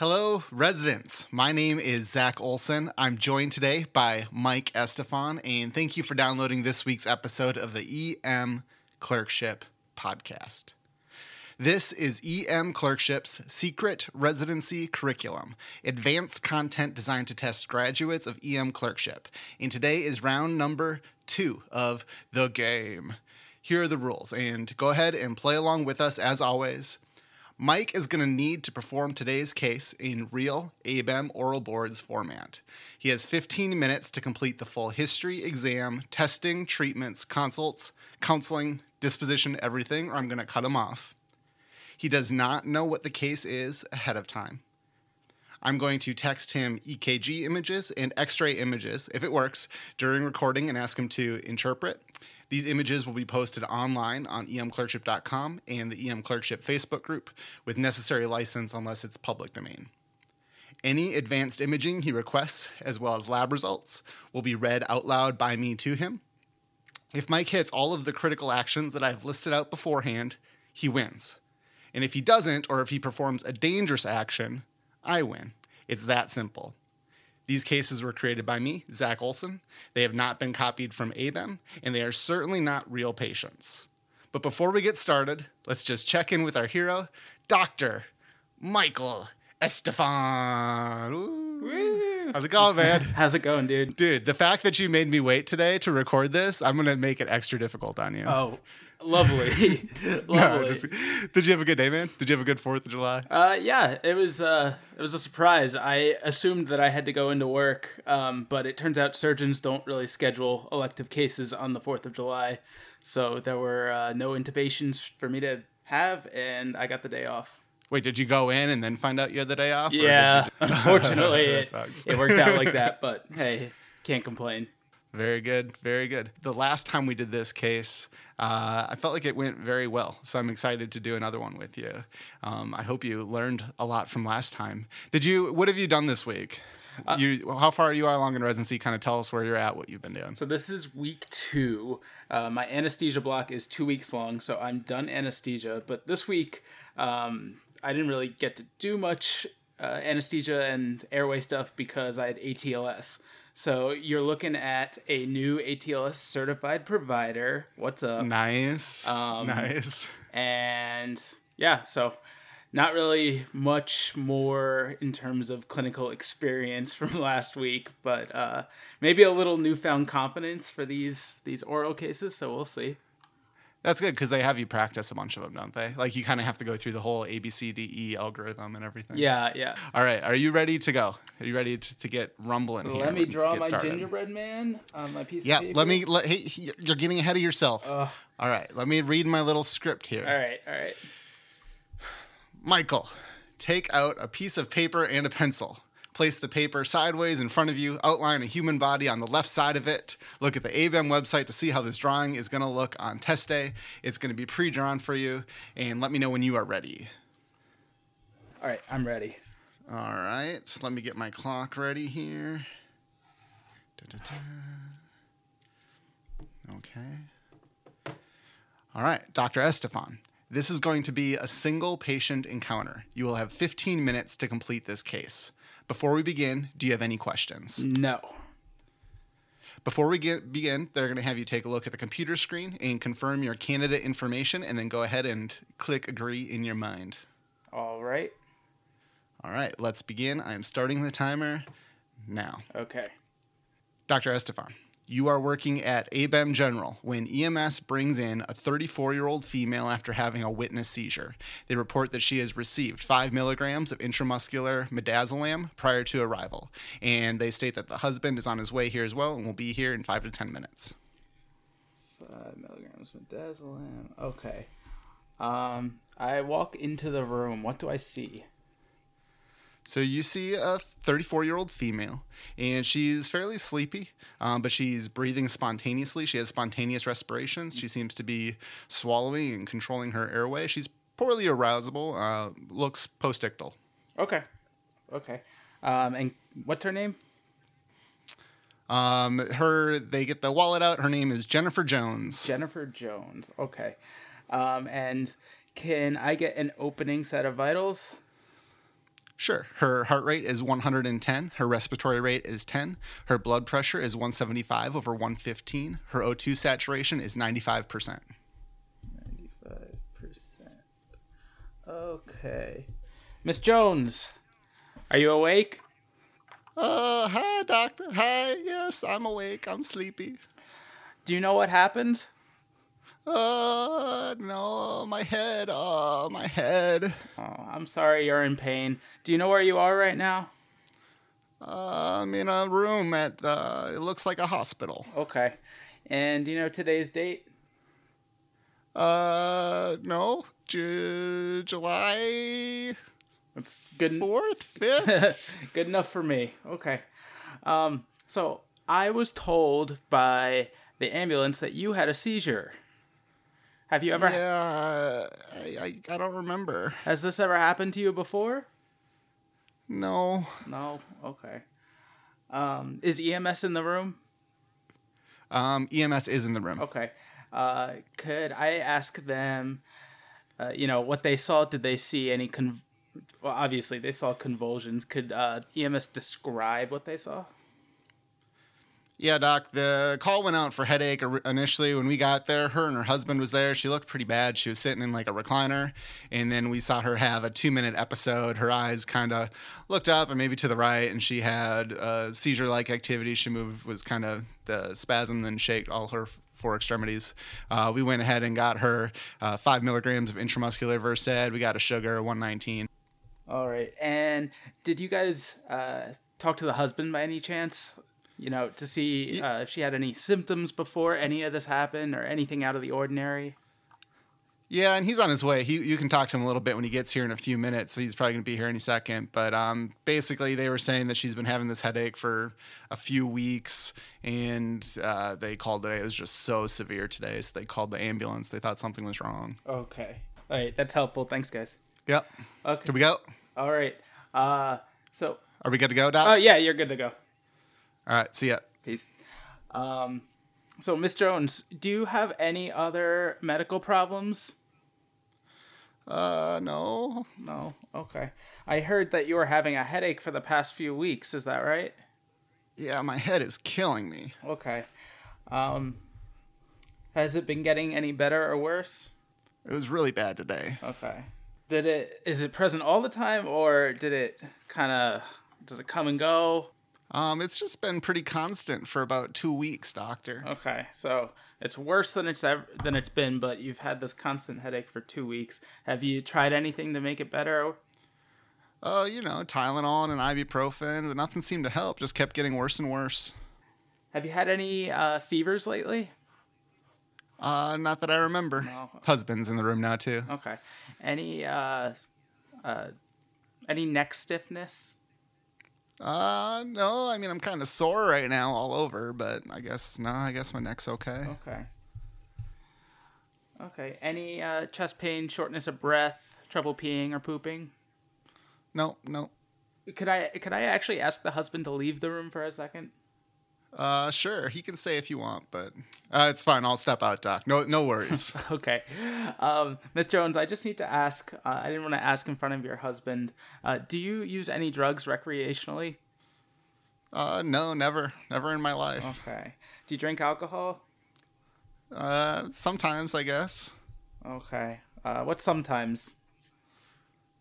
Hello, residents. My name is Zach Olson. I'm joined today by Mike Estefan, and thank you for downloading this week's episode of the EM Clerkship Podcast. This is EM Clerkship's secret residency curriculum, advanced content designed to test graduates of EM Clerkship. And today is round number two of the game. Here are the rules, and go ahead and play along with us as always. Mike is going to need to perform today's case in real ABEM oral boards format. He has 15 minutes to complete the full history, exam, testing, treatments, consults, counseling, disposition, everything, or I'm going to cut him off. He does not know what the case is ahead of time. I'm going to text him EKG images and x ray images, if it works, during recording and ask him to interpret. These images will be posted online on emclerkship.com and the EM Clerkship Facebook group with necessary license unless it's public domain. Any advanced imaging he requests, as well as lab results, will be read out loud by me to him. If Mike hits all of the critical actions that I've listed out beforehand, he wins. And if he doesn't, or if he performs a dangerous action, I win. It's that simple. These cases were created by me, Zach Olson. They have not been copied from ABEM, and they are certainly not real patients. But before we get started, let's just check in with our hero, Dr. Michael Estefan. How's it going, man? How's it going, dude? Dude, the fact that you made me wait today to record this, I'm going to make it extra difficult on you. Oh, lovely, No, lovely. just- did you have a good day, man? Did you have a good 4th of July? uh, yeah, it was uh, it was a surprise. I assumed that I had to go into work, um, but it turns out surgeons don't really schedule elective cases on the Fourth of July, so there were uh, no intubations for me to have, and I got the day off. Wait, did you go in and then find out you had the day off? Yeah, unfortunately, it, it worked out like that. But hey, can't complain. Very good, very good. The last time we did this case, uh, I felt like it went very well. So I'm excited to do another one with you. Um, I hope you learned a lot from last time. Did you? What have you done this week? Uh, you, how far are you along in residency? Kind of tell us where you're at, what you've been doing. So this is week two. Uh, my anesthesia block is two weeks long, so I'm done anesthesia. But this week, um, I didn't really get to do much uh, anesthesia and airway stuff because I had ATLS. So you're looking at a new ATLS certified provider. What's up? Nice, Um, nice. and yeah, so not really much more in terms of clinical experience from last week, but uh, maybe a little newfound confidence for these these oral cases. So we'll see. That's good because they have you practice a bunch of them, don't they? Like you kind of have to go through the whole A B C D E algorithm and everything. Yeah, yeah. All right, are you ready to go? Are you ready to, to get rumbling here? Let me draw my started? gingerbread man on my piece. Of paper. Yeah, let me. Let, hey, you're getting ahead of yourself. Ugh. All right, let me read my little script here. All right, all right. Michael, take out a piece of paper and a pencil. Place the paper sideways in front of you. Outline a human body on the left side of it. Look at the ABEM website to see how this drawing is going to look on test day. It's going to be pre drawn for you. And let me know when you are ready. All right, I'm ready. All right, let me get my clock ready here. Da-da-da. Okay. All right, Dr. Estefan. This is going to be a single patient encounter. You will have 15 minutes to complete this case. Before we begin, do you have any questions? No. Before we get, begin, they're going to have you take a look at the computer screen and confirm your candidate information, and then go ahead and click agree in your mind. All right. All right, let's begin. I am starting the timer now. Okay. Dr. Estefan, you are working at ABEM General when EMS brings in a 34 year old female after having a witness seizure. They report that she has received 5 milligrams of intramuscular midazolam prior to arrival. And they state that the husband is on his way here as well and will be here in 5 to 10 minutes. Five milligrams of midazolam. Okay. Um, I walk into the room. What do I see? So you see a 34 year old female, and she's fairly sleepy, um, but she's breathing spontaneously. She has spontaneous respirations. She seems to be swallowing and controlling her airway. She's poorly arousable, uh, looks postictal. Okay. Okay. Um, and what's her name? Um, her, they get the wallet out. Her name is Jennifer Jones. Jennifer Jones. Okay. Um, and can I get an opening set of vitals? Sure. Her heart rate is 110. Her respiratory rate is 10. Her blood pressure is 175 over 115. Her O2 saturation is 95%. 95%. Okay. Miss Jones, are you awake? Uh, hi, doctor. Hi. Yes, I'm awake. I'm sleepy. Do you know what happened? Uh, no, my head. Oh, my head. Oh, I'm sorry you're in pain. Do you know where you are right now? Uh, I'm in a room at, uh, it looks like a hospital. Okay. And do you know today's date? Uh, no. Ju- July That's good. 4th, 5th? good enough for me. Okay. Um, so I was told by the ambulance that you had a seizure. Have you ever? yeah, I, I, I don't remember. Has this ever happened to you before? No. No. Okay. Um, is EMS in the room? Um, EMS is in the room. Okay. Uh, could I ask them, uh, you know, what they saw? Did they see any con? Well, obviously they saw convulsions. Could uh, EMS describe what they saw? Yeah, doc. The call went out for headache initially when we got there. Her and her husband was there. She looked pretty bad. She was sitting in like a recliner, and then we saw her have a two-minute episode. Her eyes kind of looked up and maybe to the right, and she had uh, seizure-like activity. She moved was kind of the spasm, then shaked all her four extremities. Uh, we went ahead and got her uh, five milligrams of intramuscular Versed. We got a sugar 119. All right. And did you guys uh, talk to the husband by any chance? You know, to see uh, if she had any symptoms before any of this happened or anything out of the ordinary. Yeah, and he's on his way. He, you can talk to him a little bit when he gets here in a few minutes. He's probably going to be here any second. But um, basically, they were saying that she's been having this headache for a few weeks, and uh, they called it. It was just so severe today, so they called the ambulance. They thought something was wrong. Okay. All right. That's helpful. Thanks, guys. Yep. Okay. Can we go? All right. Uh, so, Are we good to go, Doc? oh yeah, you're good to go. All right. See ya. Peace. Um, so Miss Jones, do you have any other medical problems? Uh, no. No. Okay. I heard that you were having a headache for the past few weeks. Is that right? Yeah, my head is killing me. Okay. Um, has it been getting any better or worse? It was really bad today. Okay. Did it? Is it present all the time, or did it kind of? Does it come and go? Um, it's just been pretty constant for about two weeks, Doctor. Okay, so it's worse than it's ever than it's been, but you've had this constant headache for two weeks. Have you tried anything to make it better? Uh, you know, Tylenol and ibuprofen, but nothing seemed to help. Just kept getting worse and worse. Have you had any uh, fevers lately? Uh, not that I remember. No. Husband's in the room now too. Okay. Any uh, uh, any neck stiffness? Uh, no. I mean, I'm kind of sore right now, all over, but I guess no. I guess my neck's okay. Okay. Okay. Any uh, chest pain, shortness of breath, trouble peeing or pooping? No, no. Could I could I actually ask the husband to leave the room for a second? Uh, sure. He can say if you want, but uh, it's fine. I'll step out, Doc. No, no worries. Okay. Um, Miss Jones, I just need to ask. Uh, I didn't want to ask in front of your husband. Uh, do you use any drugs recreationally? uh, no, never, never in my life. Okay. Do you drink alcohol? Uh, sometimes I guess. Okay. Uh, what sometimes?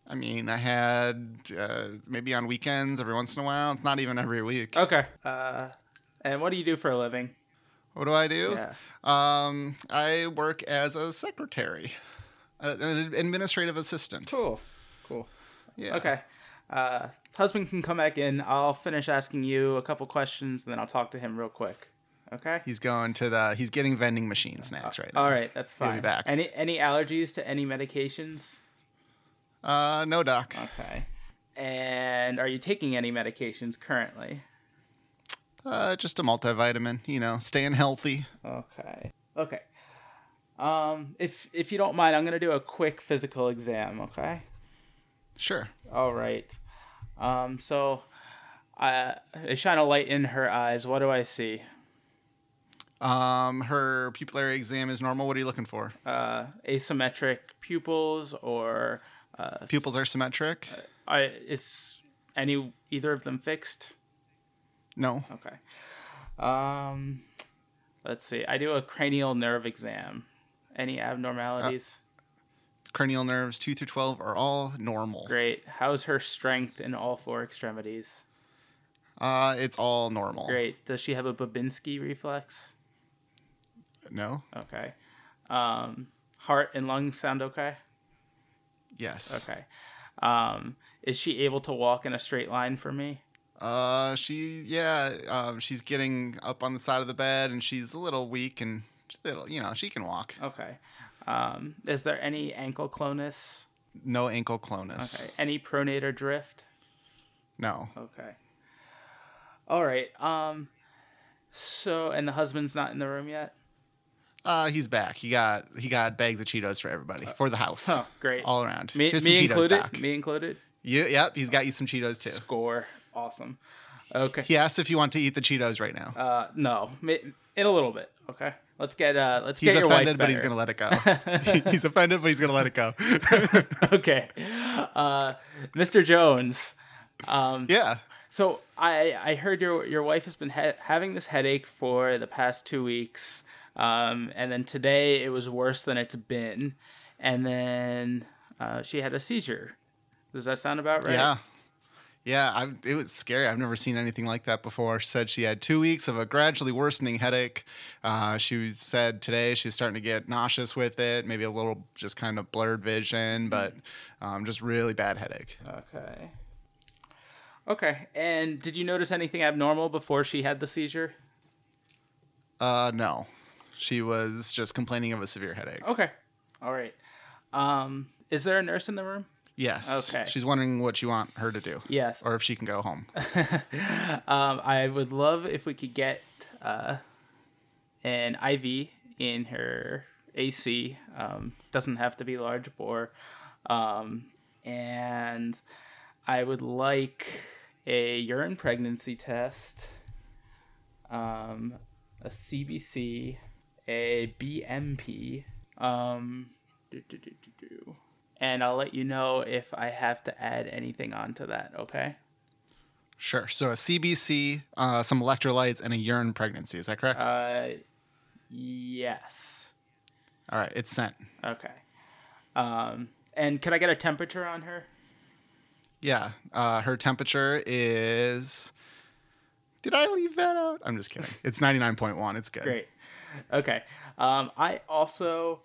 I mean, I had uh, maybe on weekends every once in a while. It's not even every week. Okay. Uh, and what do you do for a living? What do I do? Yeah. Um, I work as a secretary, an administrative assistant. Cool. Cool. Yeah. Okay. Uh, husband can come back in. I'll finish asking you a couple questions, and then I'll talk to him real quick. Okay. He's going to the. He's getting vending machine snacks right now. All right. That's fine. He'll be back. Any any allergies to any medications? Uh, no, doc. Okay. And are you taking any medications currently? Uh, just a multivitamin. You know, staying healthy. Okay. Okay. Um, if if you don't mind, I'm gonna do a quick physical exam. Okay. Sure. All right. Um, so, I I shine a light in her eyes. What do I see? Um, her pupillary exam is normal. What are you looking for? Uh, asymmetric pupils, or uh, Pupils are symmetric. I is any either of them fixed? No. Okay. Um, let's see. I do a cranial nerve exam. Any abnormalities? Cranial nerves 2 through 12 are all normal. Great. How's her strength in all four extremities? Uh, it's all normal. Great. Does she have a Babinski reflex? No? Okay. Um, heart and lungs sound okay? Yes. Okay. Um, is she able to walk in a straight line for me? Uh, she, yeah, um, she's getting up on the side of the bed and she's a little weak and little, you know, she can walk. Okay. Um, is there any ankle clonus? No ankle clonus. Okay. Any pronator drift? No. Okay. All right. Um, so, and the husband's not in the room yet? Uh, he's back. He got he got bags of Cheetos for everybody for the house. Oh, great. All around. Me, me Cheetos, included? Doc. Me included? You, yep, he's got you some Cheetos too. Score. Awesome. Okay. He asked if you want to eat the Cheetos right now. Uh, no, in a little bit. Okay. Let's get uh, let's he's get your wife offended, but he's gonna let it go. he's offended, but he's gonna let it go. okay. Uh, Mr. Jones. Um, yeah. so I I heard your your wife has been ha- having this headache for the past two weeks, um, and then today it was worse than it's been, and then uh, she had a seizure. Does that sound about right? Yeah. Yeah, I, it was scary. I've never seen anything like that before. She said she had two weeks of a gradually worsening headache. Uh, she said today she's starting to get nauseous with it, maybe a little just kind of blurred vision, but um, just really bad headache. Okay. Okay. And did you notice anything abnormal before she had the seizure? Uh, no, she was just complaining of a severe headache. Okay. All right. Um, is there a nurse in the room? Yes. Okay. She's wondering what you want her to do, Yes. or if she can go home. Um, I would love if we could get uh, an IV in her AC. Um, doesn't have to be large bore. Um, and I would like a urine pregnancy test, um, a CBC, a BMP. Um, do, do, do, do, do. And I'll let you know if I have to add anything onto that, okay? Sure. So a CBC, uh, some electrolytes, and a urine pregnancy. Is that correct? Uh, yes. All right. It's sent. Okay. Um, and can I get a temperature on her? Yeah. Uh, her temperature is. Did I leave that out? I'm just kidding. It's 99.1. It's good. Great. Okay. Um, I also,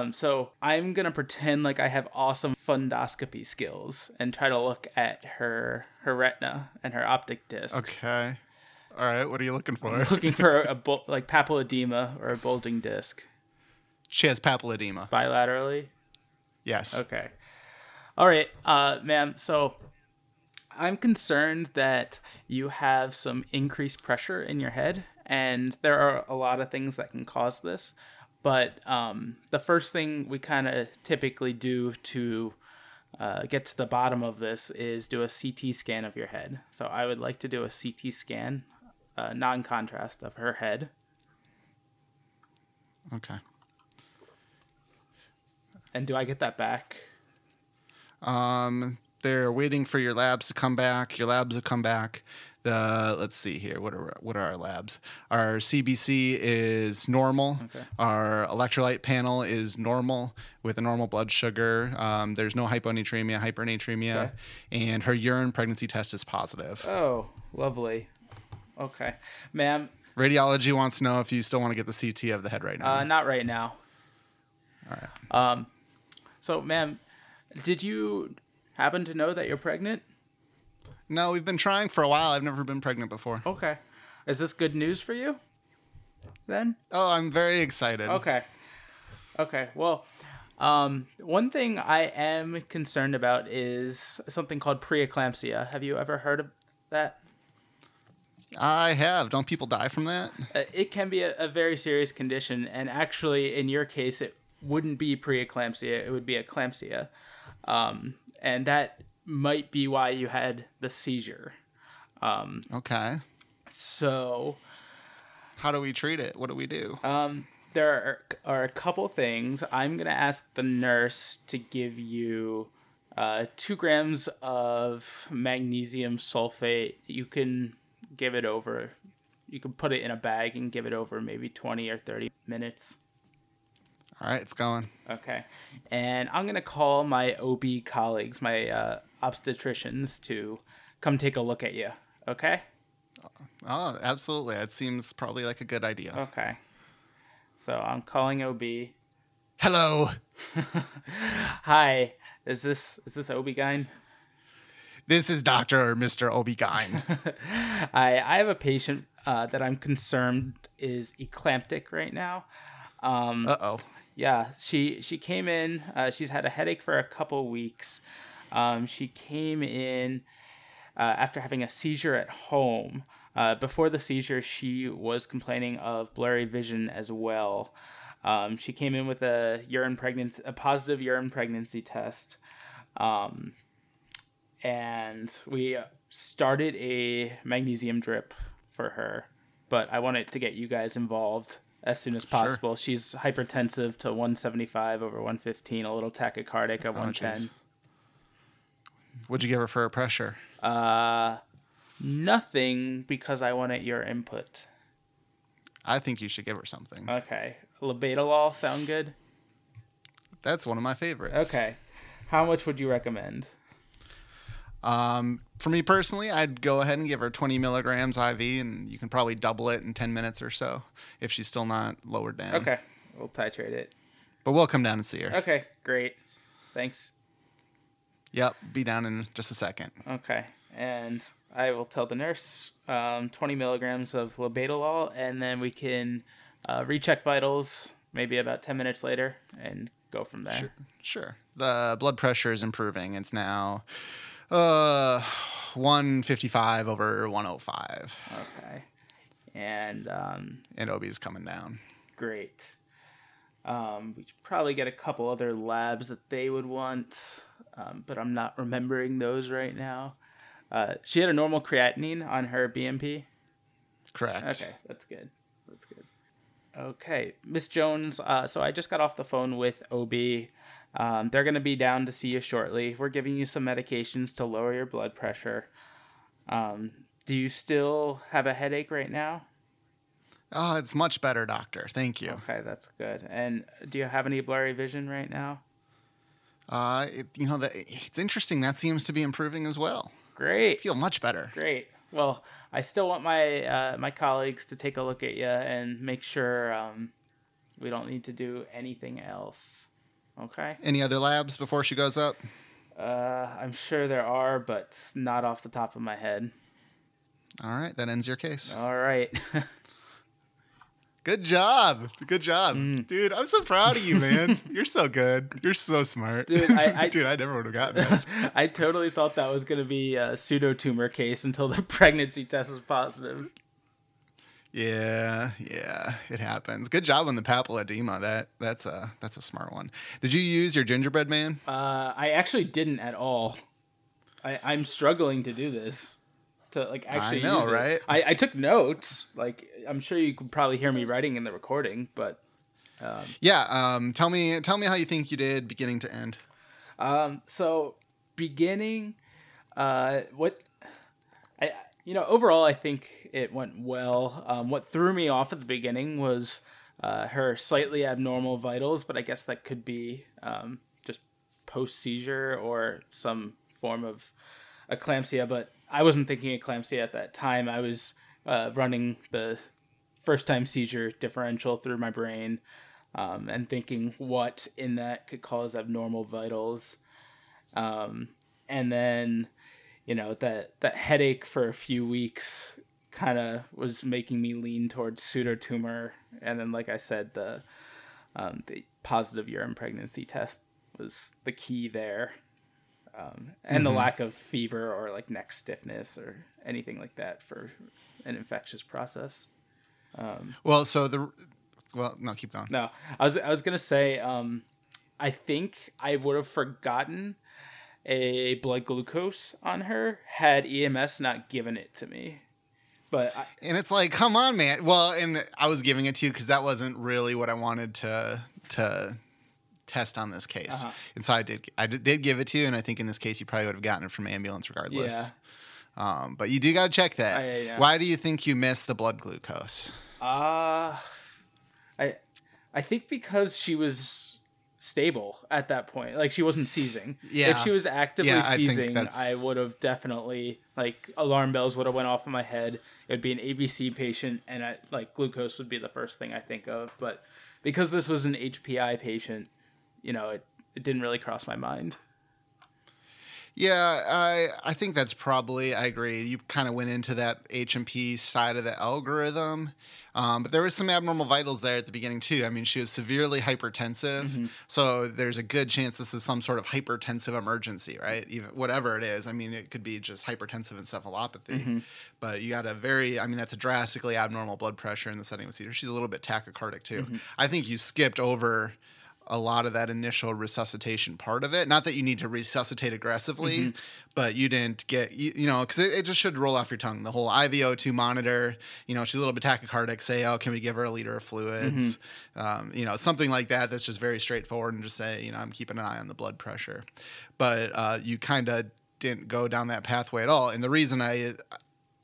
um, so I'm gonna pretend like I have awesome fundoscopy skills and try to look at her her retina and her optic disc. Okay. All right. What are you looking for? Looking for a bul- like papilledema or a bulging disc She has papilledema. bilaterally. Yes. Okay. All right, uh, ma'am. So I'm concerned that you have some increased pressure in your head, and there are a lot of things that can cause this. But um, the first thing we kind of typically do to uh, get to the bottom of this is do a CT scan of your head. So I would like to do a CT scan, uh, non contrast, of her head. Okay. And do I get that back? Um, they're waiting for your labs to come back. Your labs have come back. The let's see here. What are what are our labs? Our CBC is normal. Okay. Our electrolyte panel is normal with a normal blood sugar. Um, there's no hyponatremia, hypernatremia, Okay. and her urine pregnancy test is positive. Oh, lovely. Okay. Ma'am, Radiology wants to know if you still want to get the CT of the head right now. Uh, not right now. All right. Um, so, ma'am, did you happen to know that you're pregnant? No, we've been trying for a while. I've never been pregnant before. Okay. Is this good news for you? Then? Oh, I'm very excited. Okay. Okay. Well, um, one thing I am concerned about is something called preeclampsia. Have you ever heard of that? I have. Don't people die from that? Uh, it can be a, a very serious condition, and actually, in your case, it wouldn't be preeclampsia; it would be eclampsia, um, and that might be why you had the seizure. Okay. So, How do we treat it? What do we do? um, there are, are a couple things. I'm gonna ask the nurse to give you uh, two grams of magnesium sulfate. You can give it over. You can put it in a bag and give it over maybe 20 or 30 minutes. All right, it's going. Okay. And I'm going to call my OB colleagues, my uh, obstetricians, to come take a look at you. Okay? Oh, absolutely. That seems probably like a good idea. Okay. So I'm calling OB. Hello. Hi. Is this is this OB-GYN? This is Dr. Mr. Obigine. I I have a patient uh, that I'm concerned is eclamptic right now. Um, Uh oh. Yeah, she she came in. Uh, she's had a headache for a couple weeks. Um, she came in uh, after having a seizure at home. Uh, before the seizure, she was complaining of blurry vision as well. Um, she came in with a urine pregnancy, a positive urine pregnancy test, um, and we started a magnesium drip for her. But I wanted to get you guys involved as soon as possible. She's hypertensive to 175 over 115, a little tachycardic at 110. jeez. What'd you give her for her pressure? Uh, nothing because I wanted your input. I think you should give her something. Okay, labetalol sound good? That's one of my favorites. Okay, how much would you recommend? Um, for me personally, I'd go ahead and give her 20 milligrams IV, and you can probably double it in 10 minutes or so if she's still not lowered down. Okay, we'll titrate it. But we'll come down and see her. Okay, great. Thanks. Yep, be down in just a second. Okay, and I will tell the nurse um, 20 milligrams of labetalol, and then we can uh, recheck vitals maybe about 10 minutes later and go from there. Sure. Sure. The blood pressure is improving. It's now uh 155 over 105 Okay, and um, and OB's coming down. great. Um, we should probably get a couple other labs that they would want, um, but I'm not remembering those right now. Uh, she had a normal creatinine on her BMP. Correct. Okay, that's good. That's good. Okay, Miss Jones. Uh, so I just got off the phone with OB. Um, they're going to be down to see you shortly. We're giving you some medications to lower your blood pressure. Um, do you still have a headache right now? Oh, it's much better, doctor. Thank you. Okay, that's good. And do you have any blurry vision right now? Uh, it, you know, that it's interesting. That seems to be improving as well. I Great. feel much better. Great. Well, I still want my uh, my colleagues to take a look at you and make sure um, we don't need to do anything else. Okay. Any other labs before she goes up? Uh, I'm sure there are, but not off the top of my head. All right, that ends your case. All right. Good job. Good job. Mm. Dude, I'm so proud of you, man. You're so good. You're so smart. Dude, I- I- Dude, I never would have gotten that. I totally thought that was going to be a pseudo tumor case until the pregnancy test was positive. Yeah, yeah, it happens. Good job on the papilledema. That that's a that's a smart one. Did you use your gingerbread man? Uh, I actually didn't at all. I, I'm struggling to do this. To like actually I know, right? I, I took notes. Like I'm sure you could probably hear me writing in the recording, but Yeah. Um. Tell me. Tell me how you think you did, beginning to end. Um, so beginning, uh, what I you know overall I think it went well. Um, what threw me off at the beginning was uh, her slightly abnormal vitals, but I guess that could be um, just post seizure or some form of eclampsia. But I wasn't thinking eclampsia at that time. I was uh, running the first time seizure differential through my brain um, and thinking what in that could cause abnormal vitals. Um, and then, you know, that, that headache for a few weeks kind of was making me lean towards pseudotumor. And then, like I said, the, um, the positive urine pregnancy test was the key there. Um, and the lack of fever or like neck stiffness or anything like that for an infectious process. Well, so the well, no, keep going. No, I was I was gonna say, um, I think I would have forgotten a blood glucose on her had EMS not given it to me. But I, And it's like, come on, man. Well, and I was giving it to you because that wasn't really what I wanted to to test on this case, Uh-huh. and so I did. I did, give it to you, and I think in this case you probably would have gotten it from ambulance regardless. Um, but you do got to check that. I- yeah. Why do you think you missed the blood glucose? Uh I I think because she was stable at that point. Like she wasn't seizing. Yeah. If she was actively Yeah, seizing, that's- I would have definitely like alarm bells would have went off in my head. It would be an ABC patient and I, like glucose would be the first thing I think of. But because this was an HPI patient, you know, it, it didn't really cross my mind. Yeah, I I think that's probably I agree. You kind of went into that H and P side of the algorithm, um, but there was some abnormal vitals there at the beginning too. I mean, she was severely hypertensive, Mm-hmm. so there's a good chance this is some sort of hypertensive emergency, right? Even whatever it is. I mean, it could be just hypertensive encephalopathy, Mm-hmm. but you got a very I mean that's a drastically abnormal blood pressure in the setting of seizure. She's a little bit tachycardic too. Mm-hmm. I think you skipped over a lot of that initial resuscitation part of it. Not that you need to resuscitate aggressively, Mm-hmm. but you didn't get, you, you know, because it, it just should roll off your tongue. The whole IVO2 monitor, you know, she's a little bit tachycardic. Say, oh, can we give her a liter of fluids? Mm-hmm. Um, you know, something like that that's just very straightforward and just say, you know, I'm keeping an eye on the blood pressure. But uh, you kind of didn't go down that pathway at all. And the reason I,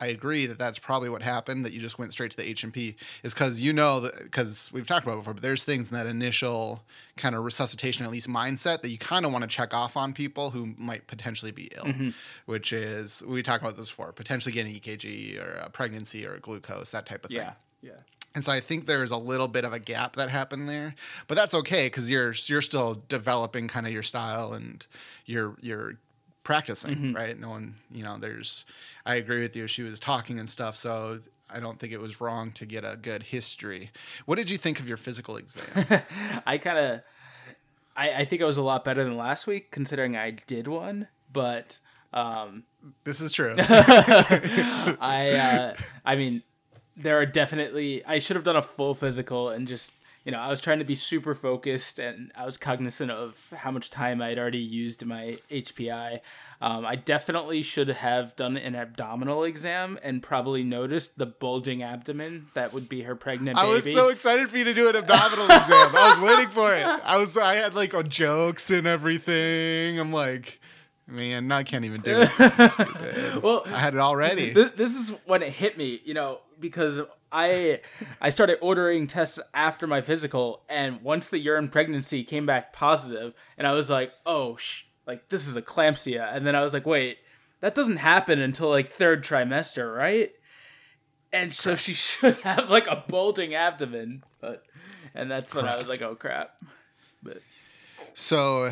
I agree that that's probably what happened. That you just went straight to the H and P is because you know because we've talked about it before. But there's things in that initial kind of resuscitation, at least mindset, that you kind of want to check off on people who might potentially be ill. Mm-hmm. Which is we talked about this before, potentially getting EKG or a pregnancy or a glucose, that type of thing. Yeah. Yeah. And so I think there's a little bit of a gap that happened there, but that's okay because you're you're still developing kind of your style and you're you're practicing, right? No one, you know, there's. I agree with you. She was talking and stuff, so I don't think it was wrong to get a good history. What did you think of your physical exam? I kind of, I, I think it was a lot better than last week, considering I did one. But um, this is true. I, uh, I mean, there are definitely. I should have done a full physical and just, you know, I was trying to be super focused and I was cognizant of how much time I'd already used in my HPI. Um, I definitely should have done an abdominal exam and probably noticed the bulging abdomen that would be her pregnant I baby. was so excited for you to do an abdominal exam. I was waiting for it. I was. I had like jokes and everything. I'm like, man, I can't even do it. Well, I had it already. This, this is when it hit me, you know, because I I started ordering tests after my physical, and once the urine pregnancy came back positive, and I was like, oh, sh- like this is eclampsia, and then I was like, wait, that doesn't happen until like third trimester, right? And so she should have like a bulging abdomen, but and that's when I was like, oh crap. But So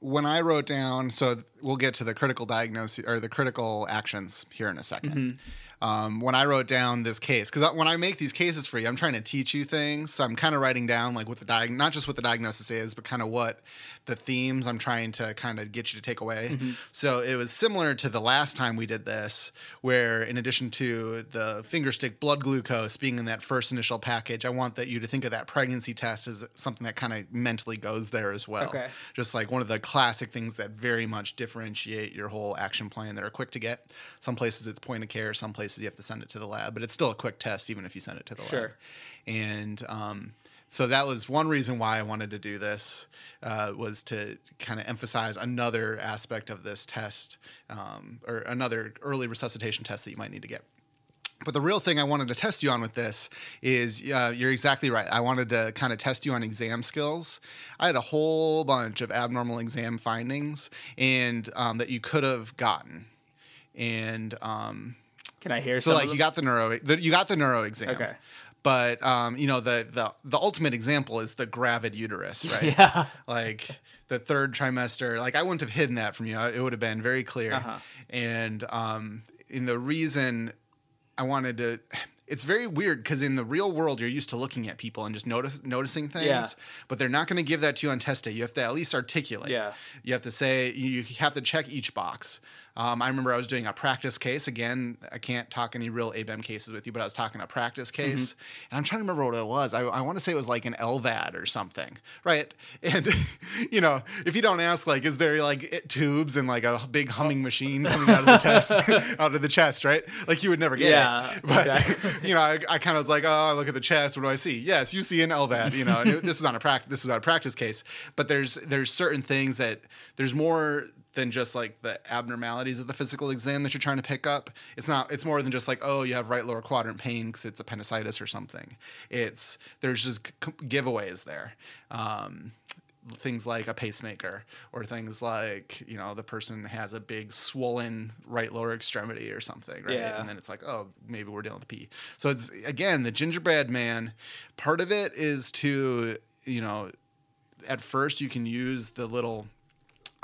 when I wrote down, so we'll get to the critical diagnosis or the critical actions here in a 2nd Um, when I wrote down this case, because when I make these cases for you, I'm trying to teach you things. So I'm kind of writing down like what the diag, not just what the diagnosis is, but kind of what the themes I'm trying to kind of get you to take away. So it was similar to the last time we did this, where in addition to the finger stick blood glucose being in that first initial package, I want that you to think of that pregnancy test as something that kind of mentally goes there as well. Okay. Just like one of the classic things that very much differentiate your whole action plan that are quick to get. Some places it's point of care, some places you have to send it to the lab, but it's still a quick test even if you send it to the lab. Sure. And um, so that was one reason why I wanted to do this uh, was to kind of emphasize another aspect of this test um, or another early resuscitation test that you might need to get. But the real thing I wanted to test you on with this is uh, you're exactly right. I wanted to kind of test you on exam skills. I had a whole bunch of abnormal exam findings and um, that you could have gotten. And um, can I hear so like you got the neuro the, you got the neuro exam. Okay. But um, you know the the the ultimate example is the gravid uterus, right? Yeah. like the third trimester like i wouldn't have hidden that from you it would have been very clear Uh-huh. and um in the reason i wanted to it's very weird because in the real world you're used to looking at people and just notice, noticing things Yeah. but they're not going to give that to you on test day you have to at least articulate Yeah. you have to say you have to check each box Um, I remember I was doing a practice case. Again, I can't talk any real ABEM cases with you, but I was talking a practice case, Mm-hmm. and I'm trying to remember what it was. I, I want to say it was like an LVAD or something, right? And you know, if you don't ask, like, is there like it- tubes and like a big humming machine coming out of the test, out of the chest, right? Like you would never get Yeah, it. But you know, I, I kind of was like, oh, I look at the chest. What do I see? Yes, you see an LVAD. You know, and it- this was on a practice. This was on a practice case. But there's there's certain things that there's more than just like the abnormalities of the physical exam that you're trying to pick up. It's not. It's more than just like, oh, you have right lower quadrant pain because it's appendicitis or something. It's there's just c- giveaways there. Um, things like a pacemaker or things like you know the person has a big swollen right lower extremity or something right Yeah. and then it's like oh maybe we're dealing with pee so it's again the gingerbread man part of it is to you know at first you can use the little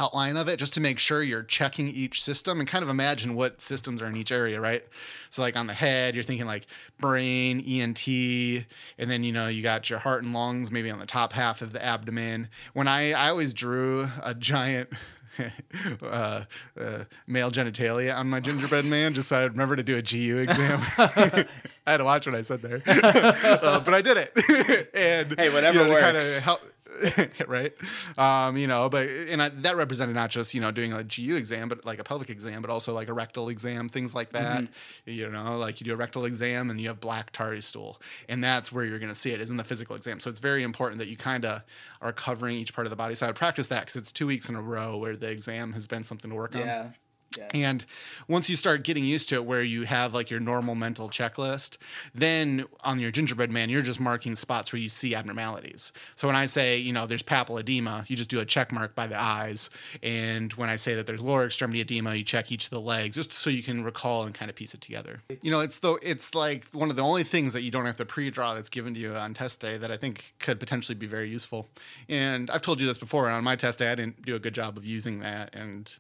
outline of it just to make sure you're checking each system and kind of imagine what systems are in each area, right? So like on the head, you're thinking like brain, ENT, and then you know you got your heart and lungs maybe on the top half of the abdomen. When I I always drew a giant uh, uh, male genitalia on my gingerbread man, just so I remember to do a GU exam. I had to watch what I said there, uh, but I did it. and Hey, whatever you know, works. right? Um you know but and I, that represented not just you know doing a gu exam but like a pelvic exam but also like a rectal exam things like that. You know like you do a rectal exam and you have black tarry stool and that's where you're going to see it is in the physical exam. So it's very important that you kind of are covering each part of the body. So i would practice that because it's two weeks in a row where the exam has been something to work on Yeah. And once you start getting used to it, where you have like your normal mental checklist, then on your gingerbread man, you're just marking spots where you see abnormalities. So when I say, you know, there's papilledema, you just do a check mark by the eyes. And when I say that there's lower extremity edema, you check each of the legs just so you can recall and kind of piece it together. You know, it's though it's like one of the only things that you don't have to pre-draw that's given to you on test day that I think could potentially be very useful. And I've told you this before on my test day, I didn't do a good job of using that and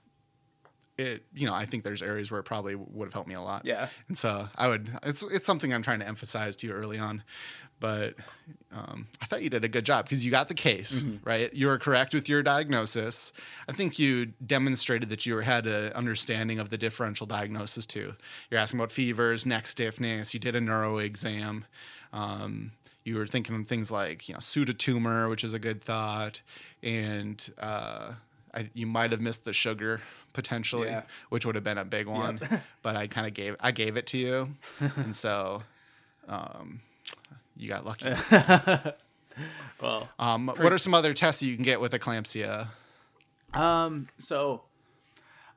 it you know i think there's areas where it probably would have helped me a lot. Yeah. and so i would it's it's something i'm trying to emphasize to you early on but um, i thought you did a good job because you got the case right? You were correct with your diagnosis. I think you demonstrated that you had an understanding of the differential diagnosis too. You're asking about fevers neck stiffness you did a neuro exam um, you were thinking of things like you know pseudotumor which is a good thought and uh, I, you might have missed the sugar potentially Yeah. which would have been a big one but i kind of gave i gave it to you and so um, you got lucky Well, um, what are some other tests you can get with eclampsia Um. So,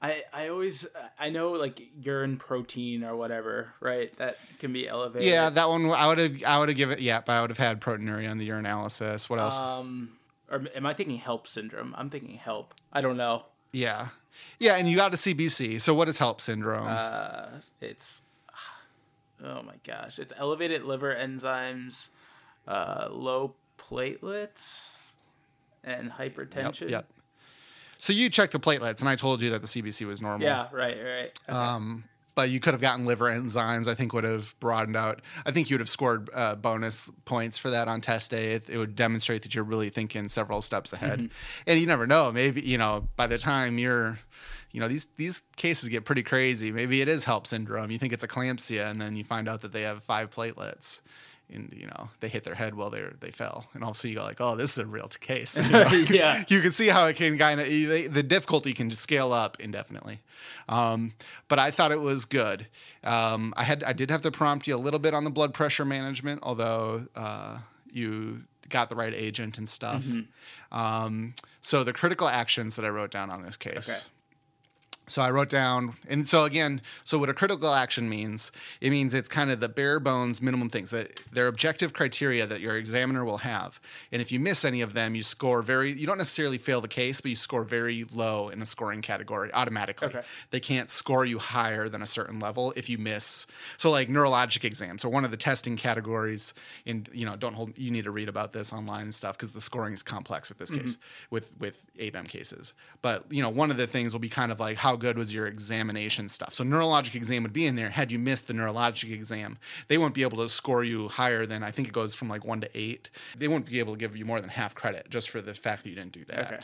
I I always I know like urine protein or whatever, right? That can be elevated. yeah that one i would have i would have given yeah but i would have had proteinuria on the urinalysis what else Um. Or am I thinking HELLP syndrome? I'm thinking HELLP. I don't know. yeah yeah and you got a cbc so what is HELLP syndrome Uh, it's oh my gosh, it's elevated liver enzymes, uh, low platelets, and hypertension. Yep. So you checked the platelets, and I told you that the CBC was normal. Yeah. Right. Right. Okay. Um, but you could have gotten liver enzymes. I think would have broadened out. I think you would have scored uh, bonus points for that on test day. It, it would demonstrate that you're really thinking several steps ahead. And you never know. Maybe you know by the time you're, you know these these cases get pretty crazy. Maybe it is HELLP syndrome. You think it's eclampsia, and then you find out that they have five platelets. And you know they hit their head while they they fell, and also you go like, "Oh, this is a real case." You know? yeah. you can see how it can kind of the difficulty can scale up indefinitely. Um, but I thought it was good. Um, I had I did have to prompt you a little bit on the blood pressure management, although uh, you got the right agent and stuff. Um, so the critical actions that I wrote down on this case. Okay. So I wrote down, and so again, so what a critical action means, it means it's kind of the bare bones minimum things that they're objective criteria that your examiner will have. And if you miss any of them, you score very, you don't necessarily fail the case, but you score very low in a scoring category automatically. Okay. They can't score you higher than a certain level if you miss. So like neurologic exams. So one of the testing categories in, you know, don't hold, you need to read about this online and stuff because the scoring is complex with this mm-hmm. case, with, with ABEM cases. But, you know, one of the things will be kind of like, how how good was your examination stuff. So neurologic exam would be in there. Had you missed the neurologic exam, they won't be able to score you higher than I think it goes from like one to eight. They won't be able to give you more than half credit just for the fact that you didn't do that. Okay.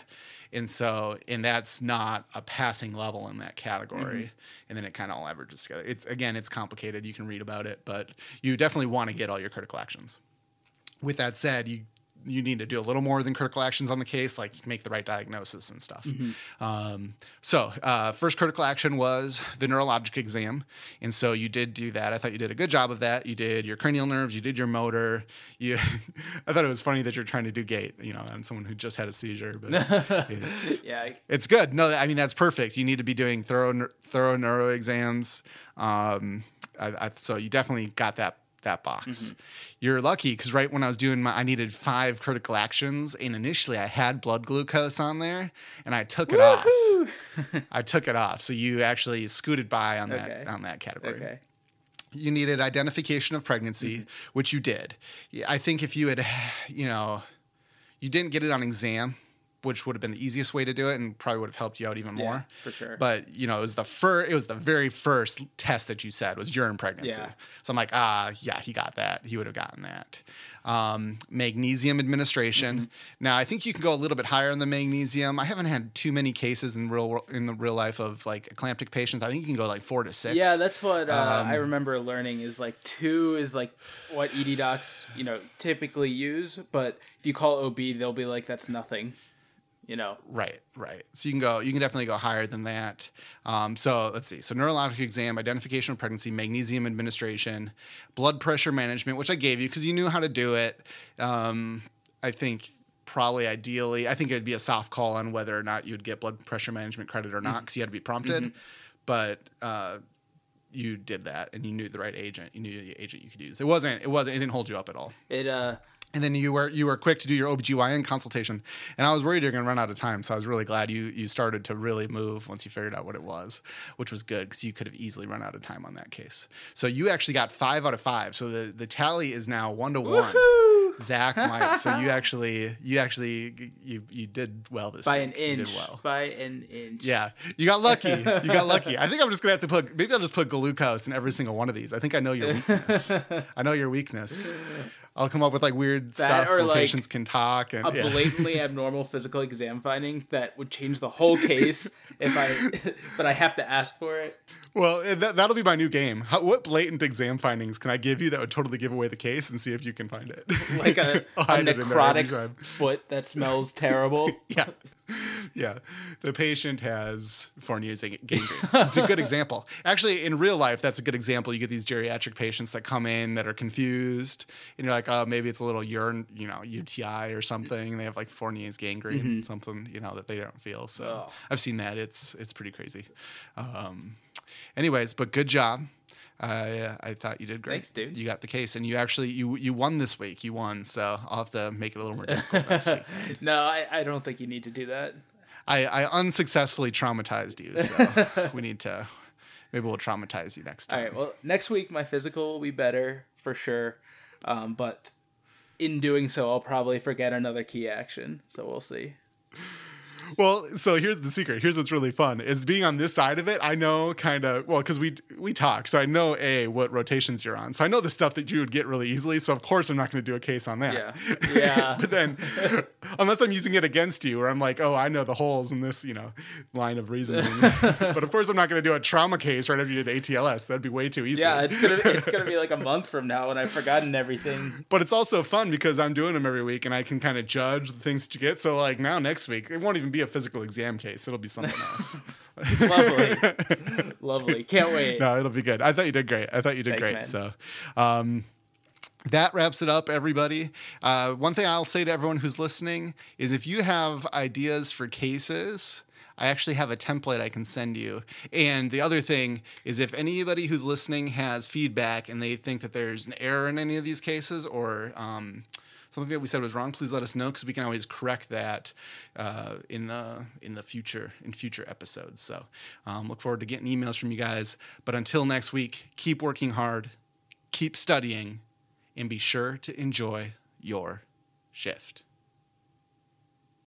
And so, and that's not a passing level in that category. Mm-hmm. And then it kind of all averages together. It's again, it's complicated. You can read about it, but you definitely want to get all your critical actions. With that said, you you need to do a little more than critical actions on the case, like make the right diagnosis and stuff. Um, so, uh, first critical action was the neurologic exam, and so you did do that. I thought you did a good job of that. You did your cranial nerves, you did your motor. You, I thought it was funny that you're trying to do gait, you know, on someone who just had a seizure, but it's Yeah. It's good. No, I mean that's perfect. You need to be doing thorough thorough neuro exams. Um, I, I, so you definitely got that that box. Mm-hmm. You're lucky because right when I was doing my, I needed five critical actions, and initially I had blood glucose on there, and I took it off. I took it off. So you actually scooted by on that Okay. on that category Okay. you needed identification of pregnancy, Mm-hmm. which you did. I think if you had, you know, you didn't get it on exam, which would have been the easiest way to do it and probably would have helped you out even Yeah, more. for sure. But you know, it was the first. It was the very first test that you said was urine pregnancy. Yeah. So I'm like, ah, yeah, he got that. He would have gotten that. Um, magnesium administration. Mm-hmm. Now I think you can go a little bit higher on the magnesium. I haven't had too many cases in real in the real life of like eclamptic patients. I think you can go like four to six. Yeah, that's what uh, Um, I remember learning is like two is like what ED docs, you know, typically use, but if you call OB, they'll be like, that's nothing, you know. Right, right. So you can go, you can definitely go higher than that. Um, so let's see. So neurologic exam, identification of pregnancy, magnesium administration, blood pressure management, which I gave you because you knew how to do it. Um, I think probably ideally, I think it'd be a soft call on whether or not you'd get blood pressure management credit or not because you had to be prompted. But uh, you did that and you knew the right agent. You knew the agent you could use. It wasn't. It wasn't. It didn't hold you up at all. It uh And then you were you were quick to do your OBGYN consultation. And I was worried you're going to run out of time, so I was really glad you you started to really move once you figured out what it was, which was good cuz you could have easily run out of time on that case. So you actually got 5 out of 5. So the the tally is now 1 to 1. Zach Mike. So you actually you actually you you did well this time. by an week. You inch. did well. By an inch. Yeah, you got lucky. You got lucky. I think I'm just gonna have to put. Maybe I'll just put glucose in every single one of these. I think I know your weakness. I know your weakness. I'll come up with like weird stuff or, where like, patients can talk and A yeah. blatantly abnormal physical exam finding that would change the whole case if I, but I have to ask for it. Well, eh, that, that'll be my new game. How, what blatant exam findings can I give you that would totally give away the case and see if you can find it? Like a, a hide it in there every necrotic foot that smells terrible. yeah. Yeah. The patient has Fournier's gangrene. It's a good example. Actually, in real life, that's a good example. You get these geriatric patients that come in that are confused, and you're like, oh, maybe it's a little urine, you know, UTI or something. They have like Fournier's gangrene, something, you know, that they don't feel. So Mm-hmm. Oh. I've seen that. It's it's pretty crazy. Um, anyways, but good job. I I thought you did great. Thanks, dude. You got the case, and you actually you you won this week. You won, so I'll have to make it a little more difficult next week. No, I, I don't think you need to do that. I, I unsuccessfully traumatized you, so we need to maybe we'll traumatize you next time. All right. Well, next week my physical will be better for sure, um, but in doing so, I'll probably forget another key action. So we'll see. Well, so here's the secret. Here's what's really fun is being on this side of it. I know kind of well because we we talk, so I know a what rotations you're on. So I know the stuff that you would get really easily. So of course I'm not going to do a case on that. Yeah. Yeah. but then, unless I'm using it against you, or I'm like, oh, I know the holes in this, you know, line of reasoning. but of course I'm not going to do a trauma case right after you did ATLS. That'd be way too easy. Yeah, it's gonna it's gonna be like a month from now when I've forgotten everything. But it's also fun because I'm doing them every week and I can kind of judge the things that you get. So like now next week, it won't even be a physical exam case. It'll be something else. Lovely, lovely. Can't wait. no, it'll be good. I thought you did great. I thought you did Thanks, great. man. So, um, that wraps it up, everybody. Uh, one thing I'll say to everyone who's listening is if you have ideas for cases, I actually have a template I can send you. And the other thing is if anybody who's listening has feedback and they think that there's an error in any of these cases or um, something that we said was wrong, please let us know because we can always correct that uh, in the in the future in future episodes. So um, look forward to getting emails from you guys. But until next week, keep working hard, keep studying, and be sure to enjoy your shift.